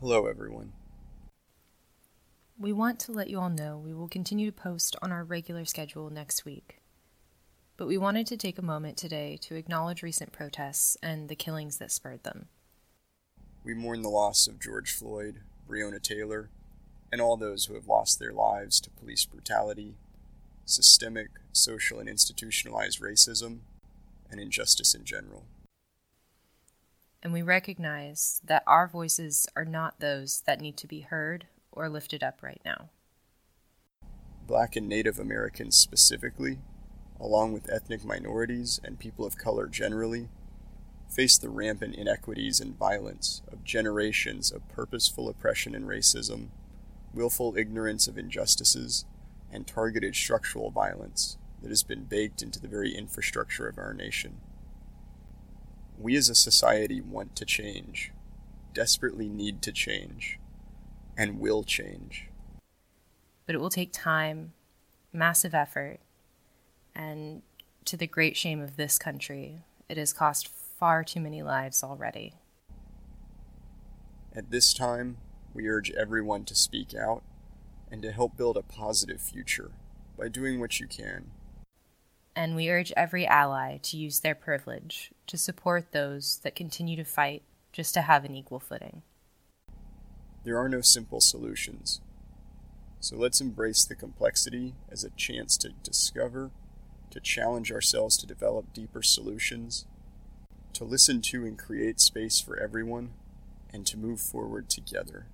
Hello, everyone. We want to let you all know we will continue to post on our regular schedule next week. But we wanted to take a moment today to acknowledge recent protests and the killings that spurred them. We mourn the loss of George Floyd, Breonna Taylor, and all those who have lost their lives to police brutality, systemic, social, and institutionalized racism, and injustice in general. And we recognize that our voices are not those that need to be heard or lifted up right now. Black and Native Americans specifically, along with ethnic minorities and people of color generally, face the rampant inequities and violence of generations of purposeful oppression and racism, willful ignorance of injustices, and targeted structural violence that has been baked into the very infrastructure of our nation. We as a society want to change, desperately need to change, and will change. But it will take time, massive effort, and to the great shame of this country, it has cost far too many lives already. At this time, we urge everyone to speak out and to help build a positive future by doing what you can. And we urge every ally to use their privilege to support those that continue to fight just to have an equal footing. There are no simple solutions. So let's embrace the complexity as a chance to discover, to challenge ourselves to develop deeper solutions, to listen to and create space for everyone, and to move forward together.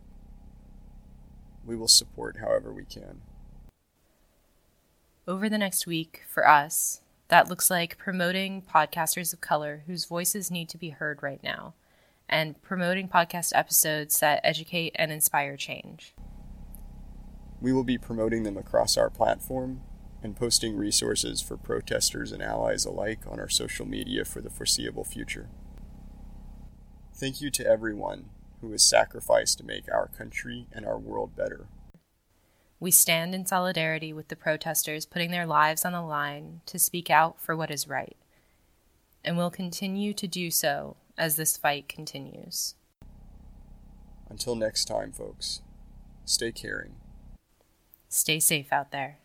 We will support however we can. Over the next week, for us, that looks like promoting podcasters of color whose voices need to be heard right now, and promoting podcast episodes that educate and inspire change. We will be promoting them across our platform and posting resources for protesters and allies alike on our social media for the foreseeable future. Thank you to everyone who has sacrificed to make our country and our world better. We stand in solidarity with the protesters putting their lives on the line to speak out for what is right, and will continue to do so as this fight continues. Until next time, folks, stay caring. Stay safe out there.